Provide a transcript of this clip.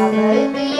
I'll